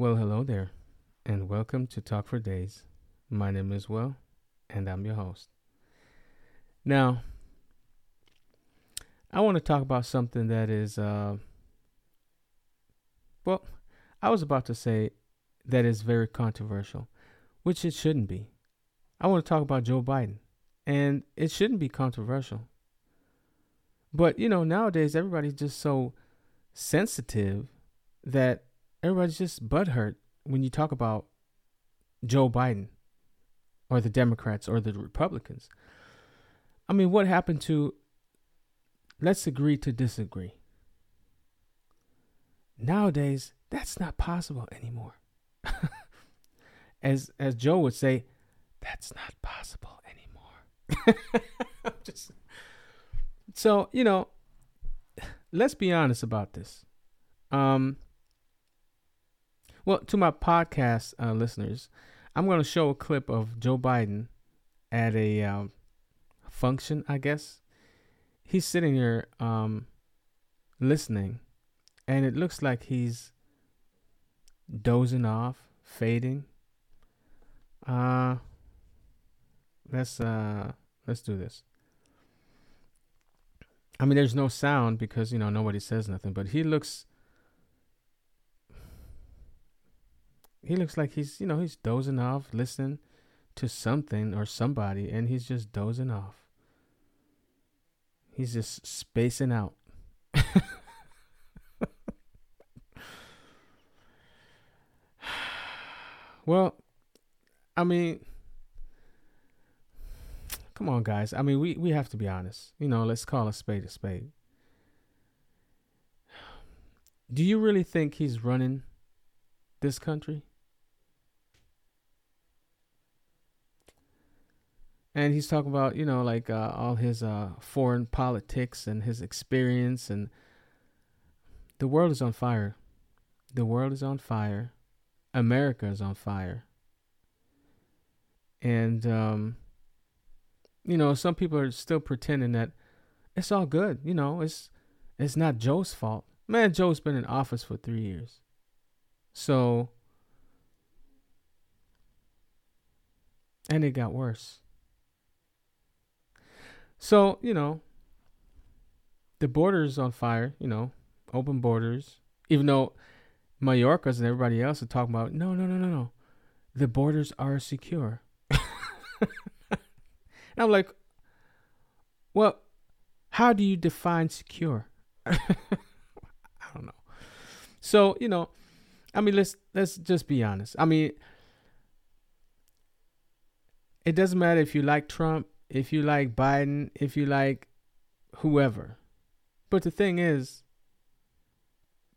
Well, hello there, and welcome to Talk for Days. My name is Will, and I'm your host. Now, I want to talk about something that is, uh, well, I was about to say that is very controversial, which it shouldn't be. I want to talk about Joe Biden, and it shouldn't be controversial. But, you know, nowadays everybody's just so sensitive that everybody's just butthurt when you talk about Joe Biden or the Democrats or the Republicans. I mean, what happened to let's agree to disagree? Nowadays, that's not possible anymore. as as Joe would say, that's not possible anymore. Just, so, you know, let's be honest about this. Um well, to my podcast uh, listeners, I'm going to show a clip of Joe Biden at a um, function, I guess. He's sitting here um, listening, and it looks like he's dozing off, fading. Uh, let's uh, let's do this. I mean, there's no sound because you know nobody says nothing, but he looks he looks like he's you know he's dozing off listening to something or somebody and he's just dozing off. He's just spacing out. Well i mean come on guys. I mean we we have to be honest. You know let's call a spade a spade. Do you really think he's running this country and he's talking about you know like uh, all his uh, foreign politics and his experience and the world is on fire. The world is on fire. America is on fire. And um, you know some people are still pretending that it's all good you know it's it's not joe's fault. Man joe's been in office for three years. So and it got worse so, you know, the border's on fire, you know, open borders. Even though Mayorkas and everybody else are talking about, no, no, no, no, no. The borders are secure. I'm like, well, how do you define secure? I don't know. So, you know, I mean, let's let's just be honest. I mean, it doesn't matter if you like Trump if you like Biden, if you like whoever. But the thing is,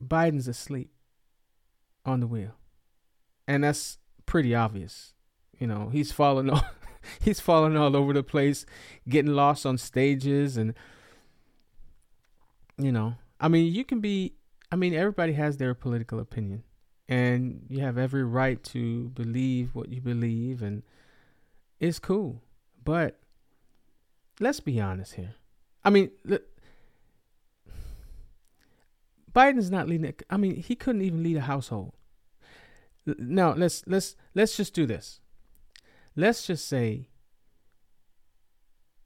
Biden's asleep on the wheel. And that's pretty obvious. You know, he's falling all he's falling all over the place, getting lost on stages and you know, I mean, you can be I mean, everybody has their political opinion and you have every right to believe what you believe and it's cool. But let's be honest here. I mean, Biden's not leading. I mean, he couldn't even lead a household. Now let's let's let's just do this. Let's just say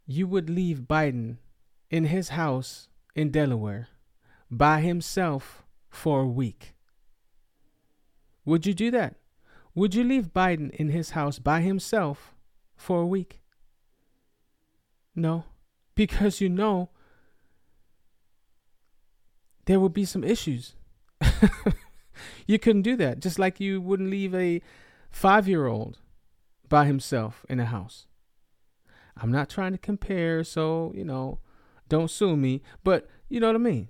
you would leave Biden in his house in Delaware by himself for a week. Would you do that? Would you leave Biden in his house by himself for a week? No, because you know there will be some issues. you couldn't do that, just like you wouldn't leave a five year old by himself in a house. I'm not trying to compare, so, you know, don't sue me, but you know what I mean.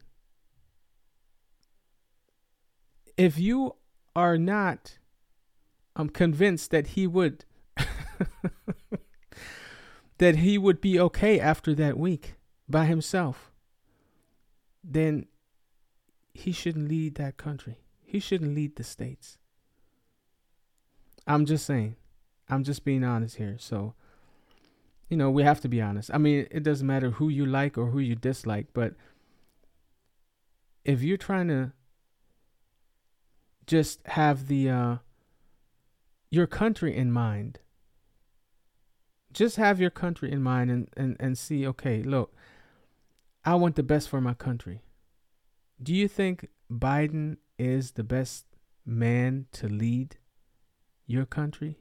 If you are not I'm convinced that he would that he would be okay after that week by himself, then he shouldn't lead that country. He shouldn't lead the states. I'm just saying. I'm just being honest here. So, you know, we have to be honest. I mean, it doesn't matter who you like or who you dislike, but if you're trying to just have the uh, your country in mind. Just have your country in mind and, and, and see, okay, look, I want the best for my country. Do you think Biden is the best man to lead your country?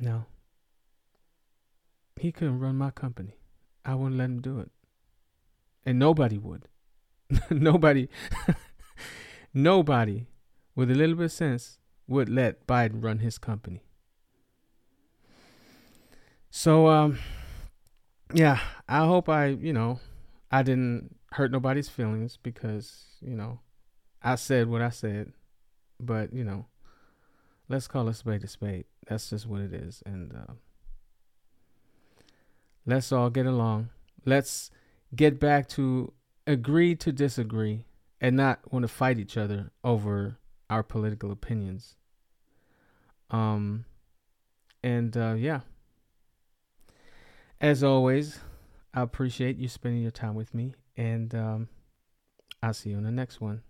No. He couldn't run my company. I wouldn't let him do it. And nobody would. nobody nobody with a little bit of sense would let Biden run his company. So um yeah, I hope I, you know, I didn't hurt nobody's feelings because, you know, I said what I said. But, you know, let's call a spade a spade. That's just what it is. And uh, let's all get along. Let's get back to agree to disagree and not want to fight each other over our political opinions. Um, and uh, yeah, as always, I appreciate you spending your time with me, and um, I'll see you in the next one.